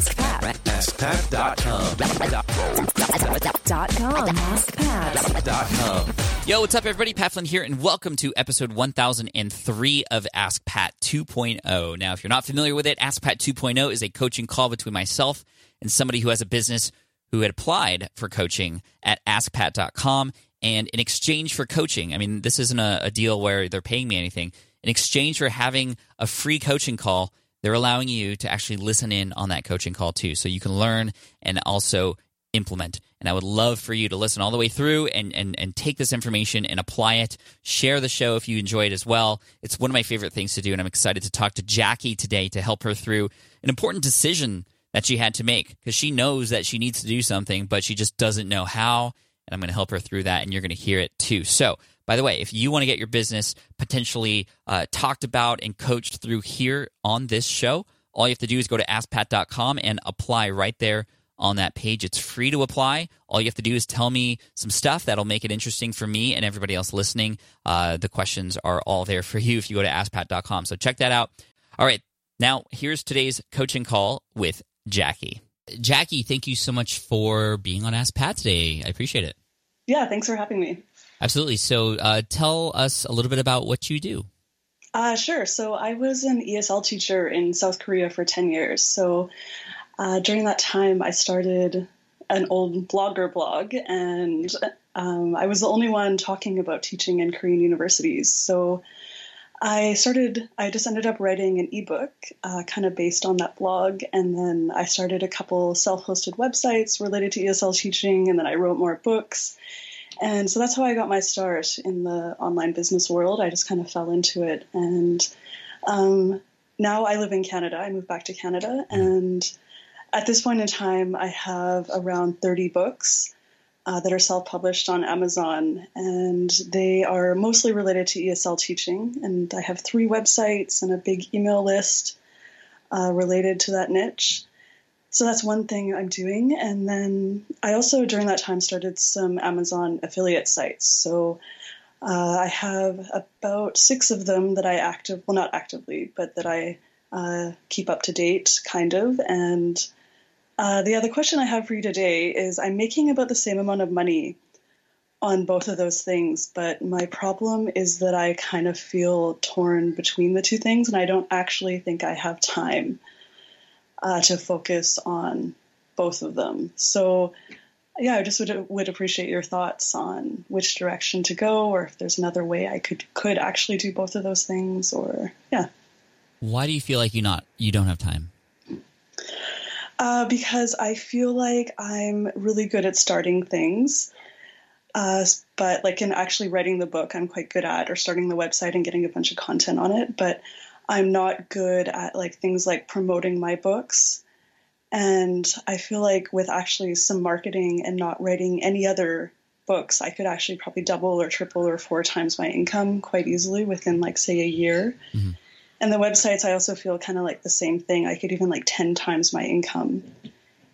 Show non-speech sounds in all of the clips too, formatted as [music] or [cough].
Ask Pat. AskPat.com. Dot com. Ask Pat. Dot com. Yo, what's up, everybody? Pat Flynn here, and welcome to episode 1003 of Ask Pat 2.0. Now, if you're not familiar with it, Ask Pat 2.0 is a coaching call between myself and somebody who has a business who had applied for coaching at askpat.com. And in exchange for coaching, I mean, this isn't a, a deal where they're paying me anything. In exchange for having a free coaching call, they're allowing you to actually listen in on that coaching call too. So you can learn and also implement. And I would love for you to listen all the way through and, and, and take this information and apply it. Share the show if you enjoy it as well. It's one of my favorite things to do. And I'm excited to talk to Jackie today to help her through an important decision that she had to make because she knows that she needs to do something, but she just doesn't know how. And I'm going to help her through that. And you're going to hear it too. So, by the way, if you want to get your business potentially uh, talked about and coached through here on this show, all you have to do is go to askpat.com and apply right there on that page. It's free to apply. All you have to do is tell me some stuff that'll make it interesting for me and everybody else listening. Uh, the questions are all there for you if you go to askpat.com. So check that out. All right. Now, here's today's coaching call with Jackie. Jackie, thank you so much for being on Ask Pat today. I appreciate it. Yeah, thanks for having me. Absolutely. So, uh, tell us a little bit about what you do. Uh, sure. So I was an ESL teacher in South Korea for 10 years. So uh, during that time, I started an old blogger blog, and um, I was the only one talking about teaching in Korean universities. So I started, I just ended up writing an ebook uh, kind of based on that blog. And then I started a couple self hosted websites related to ESL teaching, and then I wrote more books. And so that's how I got my start in the online business world. I just kind of fell into it. And um, now I live in Canada. I moved back to Canada. And at this point in time, I have around 30 books uh, that are self published on Amazon. And they are mostly related to ESL teaching. And I have three websites and a big email list uh, related to that niche. So that's one thing I'm doing. And then I also, during that time, started some Amazon affiliate sites. So uh, I have about six of them that I active, well, not actively, but that I uh, keep up to date, kind of. And uh, the other question I have for you today is I'm making about the same amount of money on both of those things, but my problem is that I kind of feel torn between the two things, and I don't actually think I have time uh, to focus on both of them. So, yeah, I just would would appreciate your thoughts on which direction to go, or if there's another way I could could actually do both of those things, or yeah. Why do you feel like you not you don't have time? Uh, because I feel like I'm really good at starting things, uh, but like in actually writing the book, I'm quite good at, or starting the website and getting a bunch of content on it. But I'm not good at like things like promoting my books. And I feel like with actually some marketing and not writing any other books, I could actually probably double or triple or four times my income quite easily within like say a year. Mm-hmm. And the websites, I also feel kind of like the same thing. I could even like 10 times my income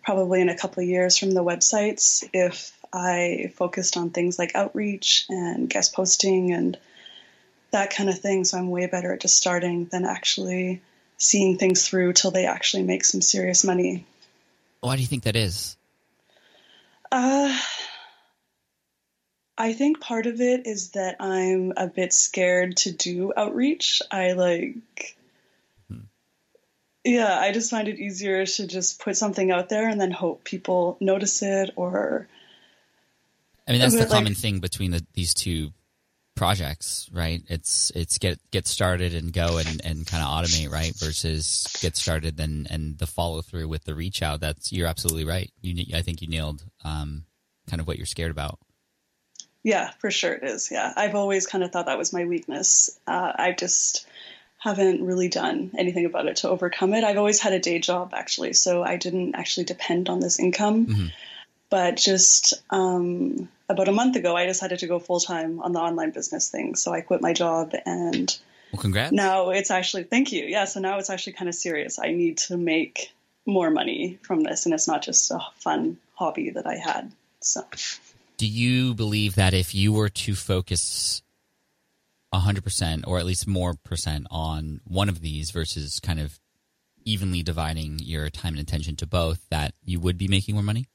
probably in a couple of years from the websites if I focused on things like outreach and guest posting and that kind of thing. So I'm way better at just starting than actually seeing things through till they actually make some serious money. Why do you think that is? Uh, I think part of it is that I'm a bit scared to do outreach. I like, hmm. yeah, I just find it easier to just put something out there and then hope people notice it or. I mean, that's the like, common thing between the, these two projects, right? It's it's get get started and go and, and kind of automate, right? Versus get started and and the follow through with the reach out. That's you're absolutely right. You I think you nailed um, kind of what you're scared about. Yeah, for sure it is. Yeah, I've always kind of thought that was my weakness. Uh, I just haven't really done anything about it to overcome it. I've always had a day job actually, so I didn't actually depend on this income. Mm-hmm. But just um, about a month ago, I decided to go full time on the online business thing. So I quit my job and well, congrats. Now it's actually, thank you. Yeah. So now it's actually kind of serious. I need to make more money from this and it's not just a fun hobby that I had. So, do you believe that if you were to focus 100% or at least more percent on one of these versus kind of evenly dividing your time and attention to both, that you would be making more money?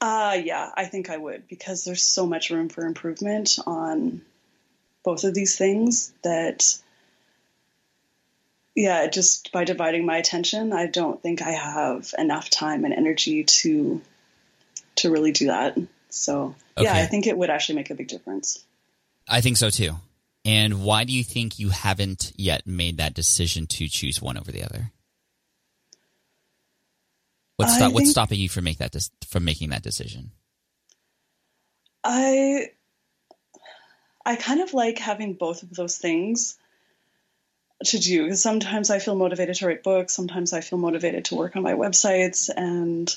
Uh, yeah, I think I would because there's so much room for improvement on both of these things that, yeah, just by dividing my attention, I don't think I have enough time and energy to to really do that. So, yeah, I think it would actually make a big difference. I think so too. And why do you think you haven't yet made that decision to choose one over the other? What's I stop, what's stopping you from make that dis- from making that decision? I I kind of like having both of those things to do sometimes I feel motivated to write books, sometimes I feel motivated to work on my websites and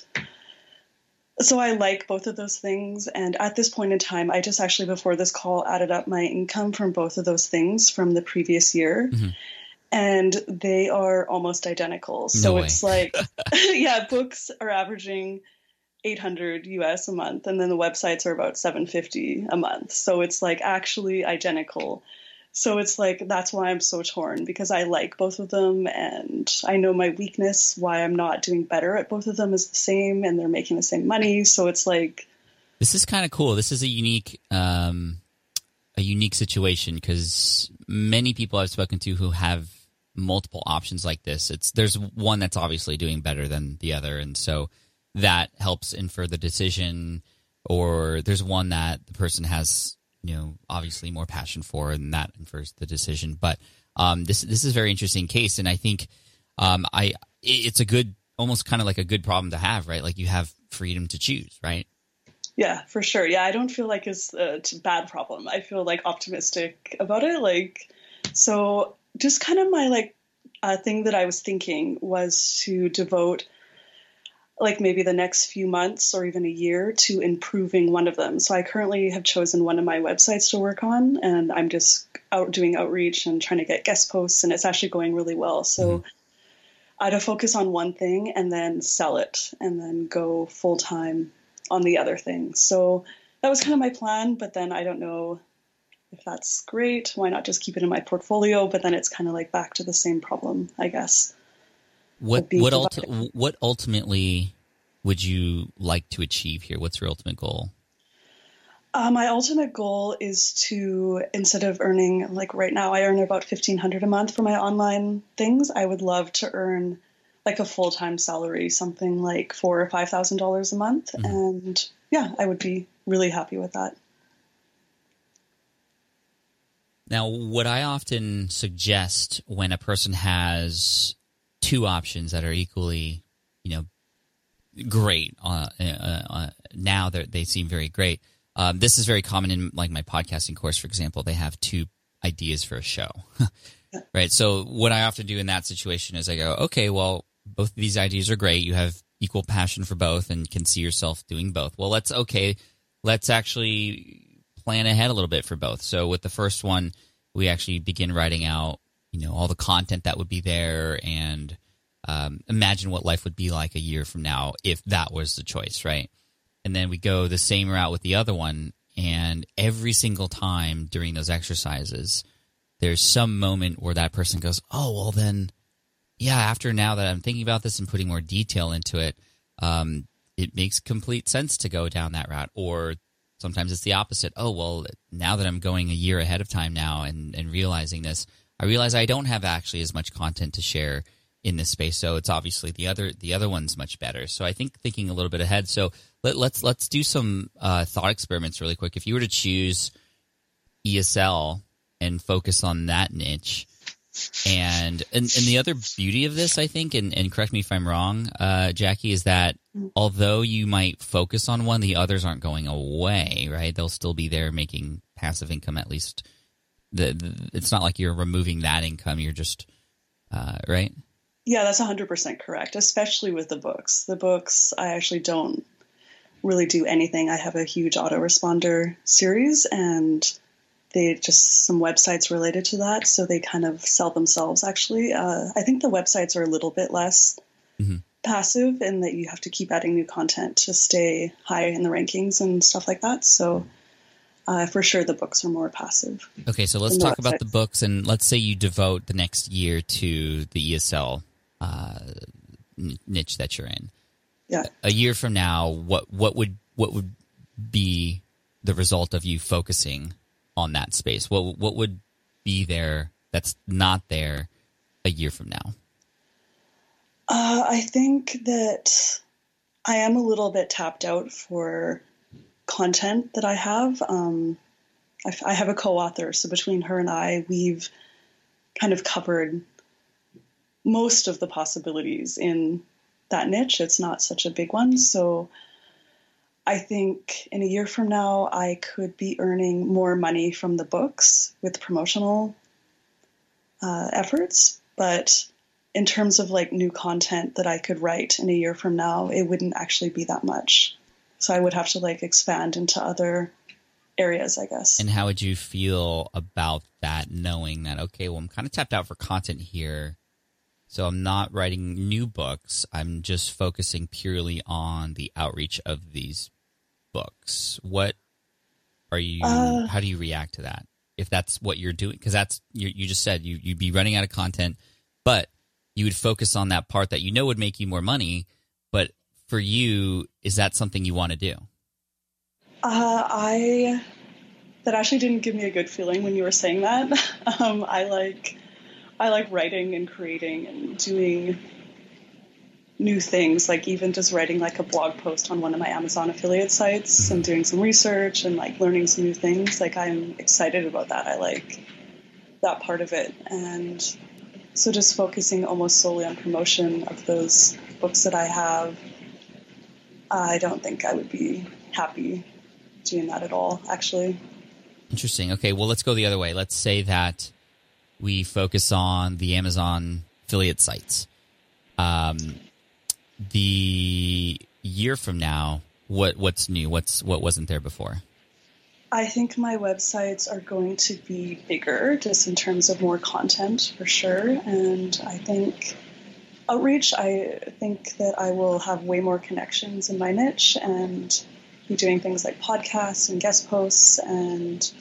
so I like both of those things and at this point in time I just actually before this call added up my income from both of those things from the previous year mm-hmm. and they are almost identical. So way. it's like [laughs] [laughs] yeah, books are averaging 800 US a month and then the websites are about 750 a month. So it's like actually identical. So it's like that's why I'm so torn because I like both of them and I know my weakness why I'm not doing better at both of them is the same and they're making the same money. So it's like This is kind of cool. This is a unique um, a unique situation because many people I've spoken to who have multiple options like this, it's there's one that's obviously doing better than the other, and so that helps infer the decision. Or there's one that the person has, you know, obviously more passion for, and that infers the decision. But um, this this is a very interesting case, and I think um, I it- it's a good, almost kind of like a good problem to have, right? Like you have freedom to choose, right? Yeah, for sure. Yeah, I don't feel like it's a bad problem. I feel like optimistic about it. Like, so just kind of my like uh, thing that I was thinking was to devote like maybe the next few months or even a year to improving one of them. So I currently have chosen one of my websites to work on, and I'm just out doing outreach and trying to get guest posts, and it's actually going really well. So. Mm-hmm. I'd have focus on one thing and then sell it and then go full time on the other thing. So that was kind of my plan, but then I don't know if that's great. Why not just keep it in my portfolio? But then it's kind of like back to the same problem, I guess. What what ulti- what ultimately would you like to achieve here? What's your ultimate goal? Uh, my ultimate goal is to instead of earning like right now, I earn about fifteen hundred a month for my online things. I would love to earn like a full time salary, something like four or five thousand dollars a month, and yeah, I would be really happy with that. Now, what I often suggest when a person has two options that are equally, you know, great, uh, uh, uh, now they seem very great. Um, this is very common in like my podcasting course, for example. They have two ideas for a show, [laughs] right? So what I often do in that situation is I go, okay, well, both of these ideas are great. You have equal passion for both and can see yourself doing both. Well, let's okay, let's actually plan ahead a little bit for both. So with the first one, we actually begin writing out, you know, all the content that would be there and um, imagine what life would be like a year from now if that was the choice, right? And then we go the same route with the other one, and every single time during those exercises, there's some moment where that person goes, "Oh, well then, yeah." After now that I'm thinking about this and putting more detail into it, um, it makes complete sense to go down that route. Or sometimes it's the opposite. Oh, well, now that I'm going a year ahead of time now and, and realizing this, I realize I don't have actually as much content to share in this space. So it's obviously the other the other one's much better. So I think thinking a little bit ahead. So let, let's let's do some uh, thought experiments really quick. If you were to choose ESL and focus on that niche, and and, and the other beauty of this, I think, and, and correct me if I'm wrong, uh, Jackie, is that although you might focus on one, the others aren't going away, right? They'll still be there making passive income at least. The, the it's not like you're removing that income. You're just uh, right. Yeah, that's 100% correct, especially with the books. The books, I actually don't really do anything. I have a huge autoresponder series and they just some websites related to that, so they kind of sell themselves actually. Uh, I think the websites are a little bit less passive in that you have to keep adding new content to stay high in the rankings and stuff like that. So uh, for sure the books are more passive. Okay, so let's talk about the books, and let's say you devote the next year to the ESL uh, niche that you're in. Yeah. A year from now, what what would what would be the result of you focusing on that space? What what would be there that's not there a year from now? Uh, I think that I am a little bit tapped out for content that I have. Um, I, I have a co-author, so between her and I, we've kind of covered most of the possibilities in that niche. It's not such a big one, so I think in a year from now, I could be earning more money from the books with promotional uh, efforts, but in terms of like new content that I could write in a year from now, it wouldn't actually be that much. So I would have to like expand into other areas, I guess. And how would you feel about that, knowing that, okay, well, I'm kind of tapped out for content here. So I'm not writing new books. I'm just focusing purely on the outreach of these books. What are you, Uh, how do you react to that? If that's what you're doing, because that's, you, you just said you, you'd be running out of content, but you would focus on that part that you know would make you more money. For you, is that something you want to do? Uh, I that actually didn't give me a good feeling when you were saying that. [laughs] Um, I like I like writing and creating and doing new things, like even just writing like a blog post on one of my Amazon affiliate sites and doing some research and like learning some new things. Like I'm excited about that. I like that part of it. And so just focusing almost solely on promotion of those books that I have, I don't think I would be happy doing that at all, actually. Interesting. Okay, well, let's go the other way. Let's say that we focus on the Amazon affiliate sites. Um, the year from now, what what's new? What's what wasn't there before? I think my websites are going to be bigger, just in terms of more content for sure. And I think outreach, I think that I will have way more connections in my niche and be doing things like podcasts and guest posts and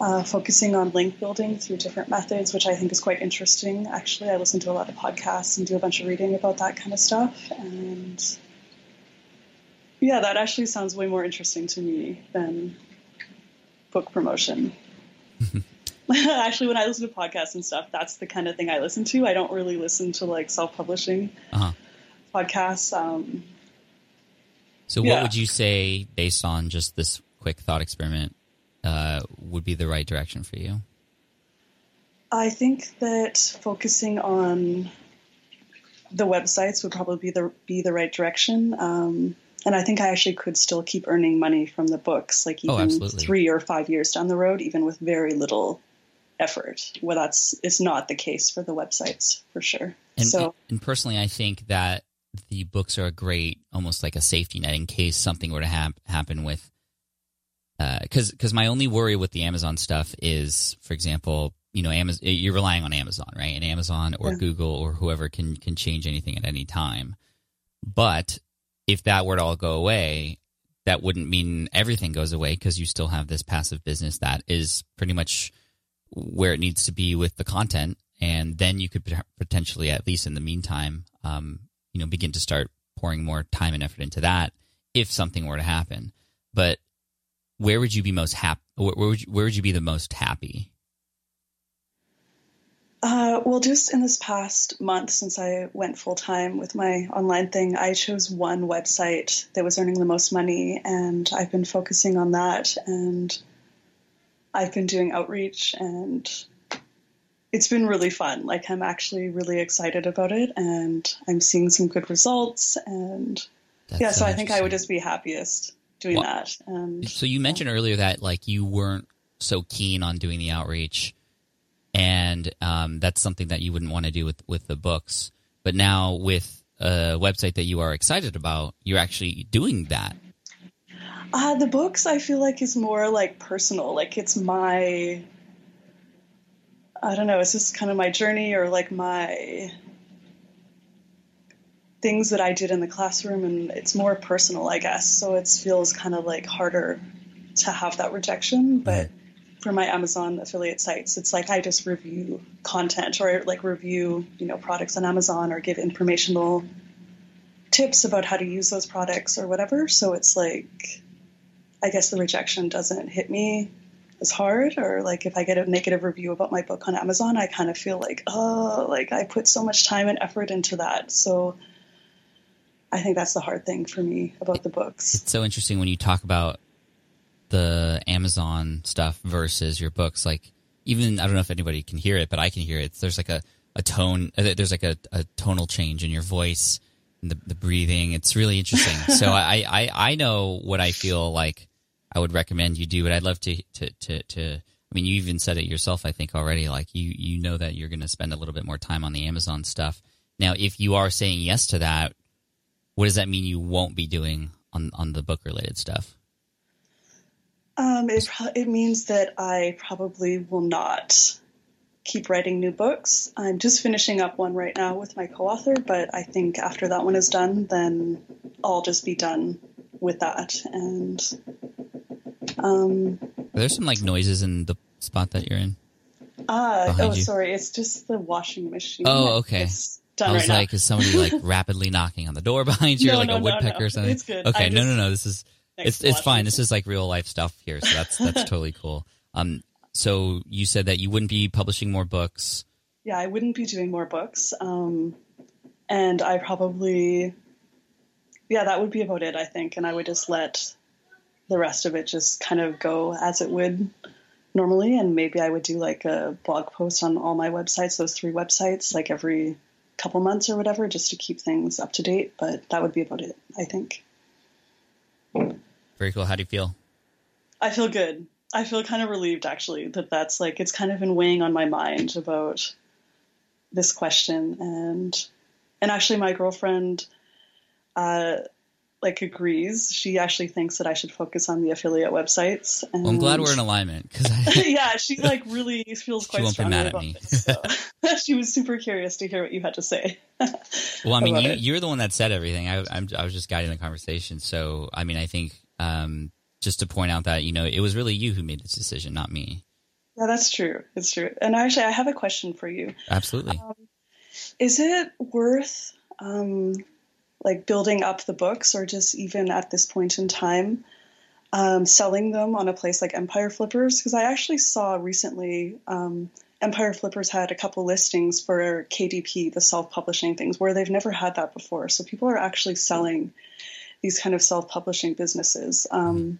uh, focusing on link building through different methods, which I think is quite interesting. Actually, I listen to a lot of podcasts and do a bunch of reading about that kind of stuff. And yeah, that actually sounds way more interesting to me than book promotion. [laughs] [laughs] actually, when I listen to podcasts and stuff, that's the kind of thing I listen to. I don't really listen to like self publishing Uh-huh. podcasts. Um, So, what Yeah. would you say, based on just this quick thought experiment, uh, would be the right direction for you? I think that focusing on the websites would probably be the be the right direction. Um, and I think I actually could still keep earning money from the books, like Oh, even absolutely. three or five years down the road, even with very little effort. Well, that's is not the case for the websites for sure. And, so and personally, I think that the books are a great, almost like a safety net in case something were to hap- happen with. Uh, because because my only worry with the Amazon stuff is, for example, you know, Amazon, you're relying on Amazon, right? And Amazon or Yeah. Google or whoever can can change anything at any time. But if that were to all go away, that wouldn't mean everything goes away because you still have this passive business that is pretty much where it needs to be with the content, and then you could potentially, at least in the meantime, um, you know, begin to start pouring more time and effort into that if something were to happen. But where would you be most happy? Where, would you, where would you be the most happy? Uh, well, just in this past month since I went full time with my online thing, I chose one website that was earning the most money, and I've been focusing on that. And I've been doing outreach, and it's been really fun. Like, I'm actually really excited about it, and I'm seeing some good results. And That's yeah, so I think I would just be happiest doing Well, that. And So you mentioned earlier that like you weren't so keen on doing the outreach, and um, that's something that you wouldn't want to do with with the books. But now with a website that you are excited about, you're actually doing that. Uh, the books I feel like is more like personal. Like it's my, I don't know, it's just kind of my journey or like my things that I did in the classroom, and it's more personal, I guess. So it feels kind of like harder to have that rejection, but for my Amazon affiliate sites, it's like I just review content or like review, you know, products on Amazon or give informational tips about how to use those products or whatever. So it's like I guess the rejection doesn't hit me as hard or like if I get a negative review about my book on Amazon, I kind of feel like, oh, like I put so much time and effort into that. So I think that's the hard thing for me about the books. It's so interesting when you talk about the Amazon stuff versus your books. Like, even I don't know if anybody can hear it, but I can hear it. There's like a, a tone, uh, there's like a, a tonal change in your voice, the, the breathing. It's really interesting. [laughs] so I, I, I know what I feel like I would recommend you do, but I'd love to, to, to, to I mean, you even said it yourself, I think already, like you, you know that you're going to spend a little bit more time on the Amazon stuff. Now, if you are saying yes to that, what does that mean you won't be doing on, on the book related stuff? Um, it, it means that I probably will not keep writing new books. I'm just finishing up one right now with my co-author, but I think after that one is done, then I'll just be done with that. And um, there's some like noises in the spot that you're in. Ah, uh, oh, you. sorry, it's just the washing machine. Oh, okay. I was right like, now. is somebody like [laughs] rapidly knocking on the door behind you, no, like no, a woodpecker no, or something? It's good. Okay, no, no, no. This is it's it's fine. This is like real life stuff here, so that's that's [laughs] totally cool. Um, so you said that you wouldn't be publishing more books. Yeah, I wouldn't be doing more books. Um, and I probably, yeah, that would be about it, I think. And I would just let the rest of it just kind of go as it would normally. And maybe I would do like a blog post on all my websites, those three websites, like every couple months or whatever, just to keep things up to date. But that would be about it, I think. Very cool. How do you feel? I feel good. I feel kind of relieved actually that that's like it's kind of been weighing on my mind about this question and and actually my girlfriend uh like agrees. She actually thinks that I should focus on the affiliate websites. And well, I'm glad we're in alignment because [laughs] yeah, she like really feels quite. She won't be mad at me. This, so. [laughs] she was super curious to hear what you had to say. [laughs] well, I mean, you, you're the one that said everything. I, I'm, I was just guiding the conversation. So, I mean, I think um, just to point out that you know it was really you who made this decision, not me. Yeah, that's true. It's true. And actually, I have a question for you. Absolutely. Um, is it worth um, like building up the books, or just even at this point in time, um, selling them on a place like Empire Flippers? Because I actually saw recently um, Empire Flippers had a couple listings for KDP, the self-publishing things, where they've never had that before. So people are actually selling these kind of self-publishing businesses. Um,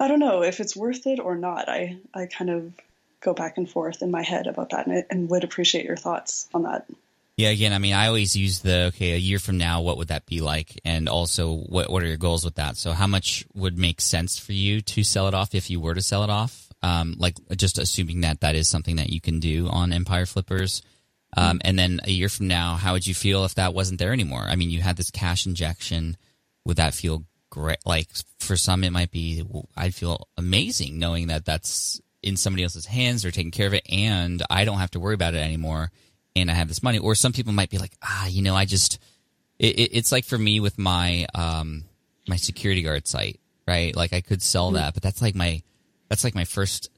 I don't know if it's worth it or not. I I kind of go back and forth in my head about that, and, and would appreciate your thoughts on that. Yeah, again, I mean, I always use the okay, a year from now, what would that be like, and also what what are your goals with that? So, how much would make sense for you to sell it off if you were to sell it off? Um, like just assuming that that is something that you can do on Empire Flippers. Um, and then a year from now, how would you feel if that wasn't there anymore? I mean, you had this cash injection would that feel great? Like for some, it might be, I'd feel amazing knowing that that's in somebody else's hands. They're taking care of it and I don't have to worry about it anymore. And I have this money. Or some people might be like, ah, you know, I just, it, it, it's like for me with my, um, my security guard site, right? Like I could sell mm-hmm. that, but that's like my, that's like my first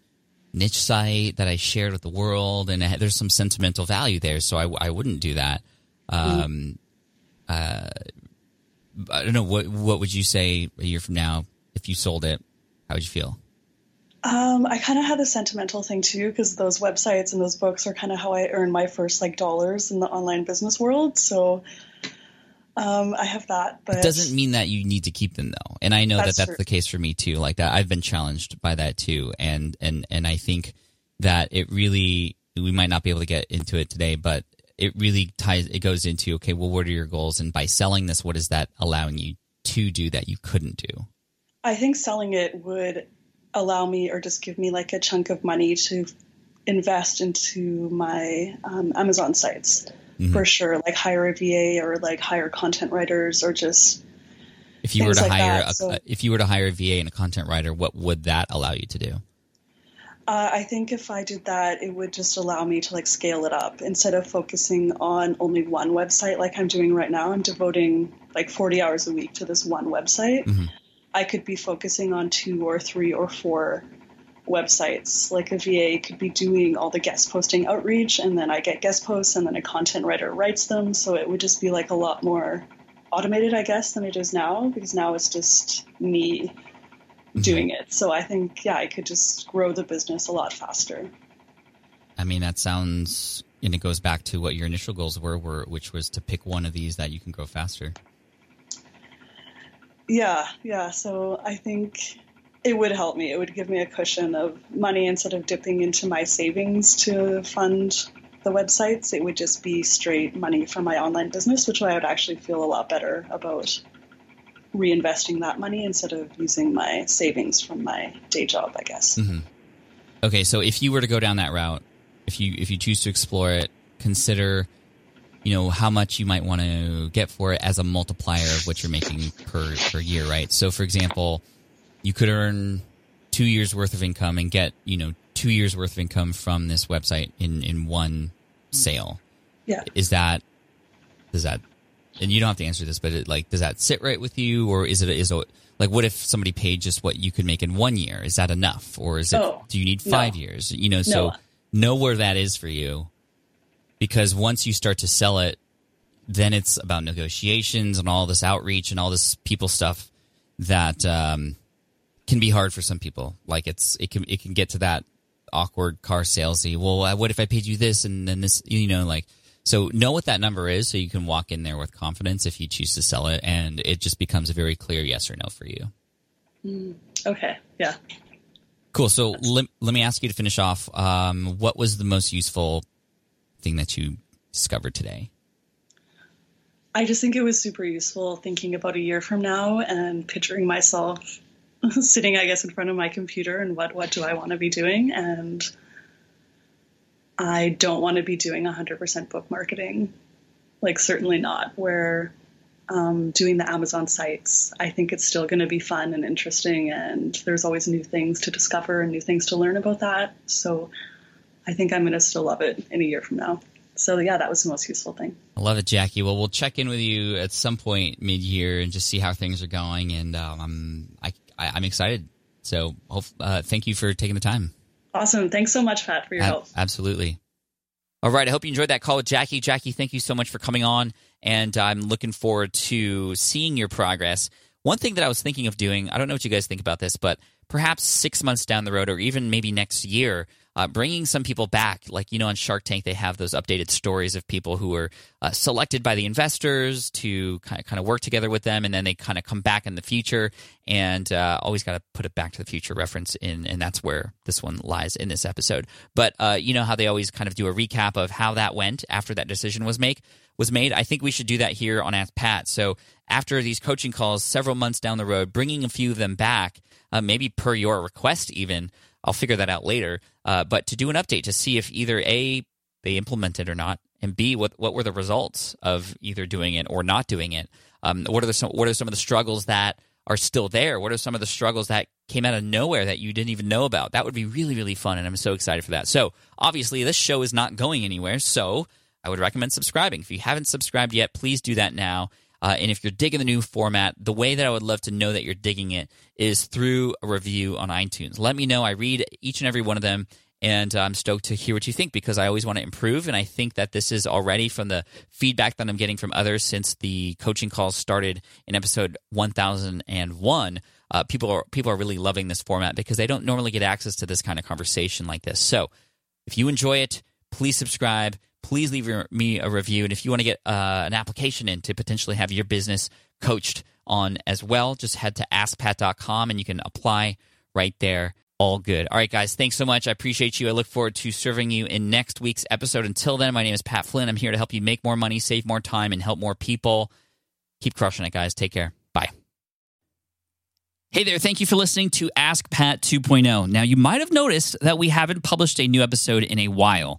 niche site that I shared with the world. And there's some sentimental value there. So I, I wouldn't do that. Mm-hmm. Um, uh, I don't know what what would you say a year from now if you sold it? How would you feel? Um, I kind of had a sentimental thing too because those websites and those books are kind of how I earned my first like dollars in the online business world. So um, I have that, but it doesn't mean that you need to keep them though. And I know that's that that's true. the case for me too. Like that, I've been challenged by that too, and and and I think that it really we might not be able to get into it today, but it really ties it goes into okay well what are your goals and by selling this what is that allowing you to do that you couldn't do i think selling it would allow me or just give me like a chunk of money to invest into my um, amazon sites mm-hmm. for sure like hire a va or like hire content writers or just if you were to like hire a, so, if you were to hire a va and a content writer what would that allow you to do uh, I think if I did that, it would just allow me to like scale it up instead of focusing on only one website like I'm doing right now. I'm devoting like 40 hours a week to this one website. Mm-hmm. I could be focusing on two or three or four websites. Like a VA could be doing all the guest posting outreach, and then I get guest posts, and then a content writer writes them. So it would just be like a lot more automated, I guess, than it is now, because now it's just me mm-hmm. doing it. So I think, yeah, I could just grow the business a lot faster. I mean, that sounds, and it goes back to what your initial goals were, were which was to pick one of these that you can grow faster. Yeah, yeah. So I think it would help me. It would give me a cushion of money instead of dipping into my savings to fund the websites. It would just be straight money from my online business, which I would actually feel a lot better about reinvesting that money instead of using my savings from my day job, I guess. Mm-hmm. Okay, so if you were to go down that route, if you if you choose to explore it, consider you know how much you might want to get for it as a multiplier of what you're making per per year, right? So for example, you could earn 2 years worth of income and get, you know, 2 years worth of income from this website in in one sale. Yeah. Is that does that and you don't have to answer this, but it, like, does that sit right with you, or is it is it like what if somebody paid just what you could make in one year? Is that enough, or is it? Oh, do you need no. five years? You know, so No. know where that is for you, because once you start to sell it, then it's about negotiations and all this outreach and all this people stuff that um, can be hard for some people. Like it's it can it can get to that awkward car salesy. Well, uh, what if I paid you this and then this? You know, like so know what that number is so you can walk in there with confidence if you choose to sell it, and it just becomes a very clear yes or no for you. Okay. Yeah. Cool. So let, let me ask you to finish off. Um, what was the most useful thing that you discovered today? I just think it was super useful thinking about a year from now and picturing myself [laughs] sitting, I guess, in front of my computer and what, what do I want to be doing? And I don't want to be doing 100% book marketing. Like, certainly not. Where um, doing the Amazon sites, I think it's still going to be fun and interesting, and there's always new things to discover and new things to learn about that. So I think I'm going to still love it in a year from now. So, yeah, that was the most useful thing. I love it, Jackie. Well, we'll check in with you at some point mid-year and just see how things are going. And um, I'm I, I, I'm excited. So, hope, uh, thank you for taking the time. Awesome. Thanks so much, Pat, for your help. absolutely. All right. I hope you enjoyed that call with Jackie. Jackie, thank you so much for coming on, and I'm looking forward to seeing your progress. One thing that I was thinking of doing, I don't know what you guys think about this, but perhaps six months down the road, or even maybe next year, uh, bringing some people back. Like, you know, on Shark Tank, they have those updated stories of people who were uh, selected by the investors to kind of, kind of work together with them, and then they kind of come back in the future. And uh, always got to put it back to the future reference in, and that's where this one lies in this episode. But uh, you know how they always kind of do a recap of how that went after that decision was made. Was made. I think we should do that here on Ask Pat. So after these coaching calls, several months down the road, bringing a few of them back, uh, maybe per your request, even. I'll figure that out later. Uh, but to do an update to see if either a they implemented or not, and b what what were the results of either doing it or not doing it. Um, what are the some, what are some of the struggles that are still there? What are some of the struggles that came out of nowhere that you didn't even know about? That would be really really fun, and I'm so excited for that. So obviously this show is not going anywhere, so I would recommend subscribing. If you haven't subscribed yet, please do that now. Uh, and if you're digging the new format, the way that I would love to know that you're digging it is through a review on iTunes. Let me know. I read each and every one of them, and I'm stoked to hear what you think because I always want to improve. And I think that this is already from the feedback that I'm getting from others since the coaching calls started in episode 1001. Uh, people are people are really loving this format because they don't normally get access to this kind of conversation like this. So, if you enjoy it, please subscribe please leave me a review. And if you want to get uh, an application in to potentially have your business coached on as well, just head to askpat.com and you can apply right there. All good. All right, guys, thanks so much. I appreciate you. I look forward to serving you in next week's episode. Until then, my name is Pat Flynn. I'm here to help you make more money, save more time, and help more people. Keep crushing it, guys. Take care. Bye. Hey there, thank you for listening to Ask Pat 2.0. Now, you might have noticed that we haven't published a new episode in a while.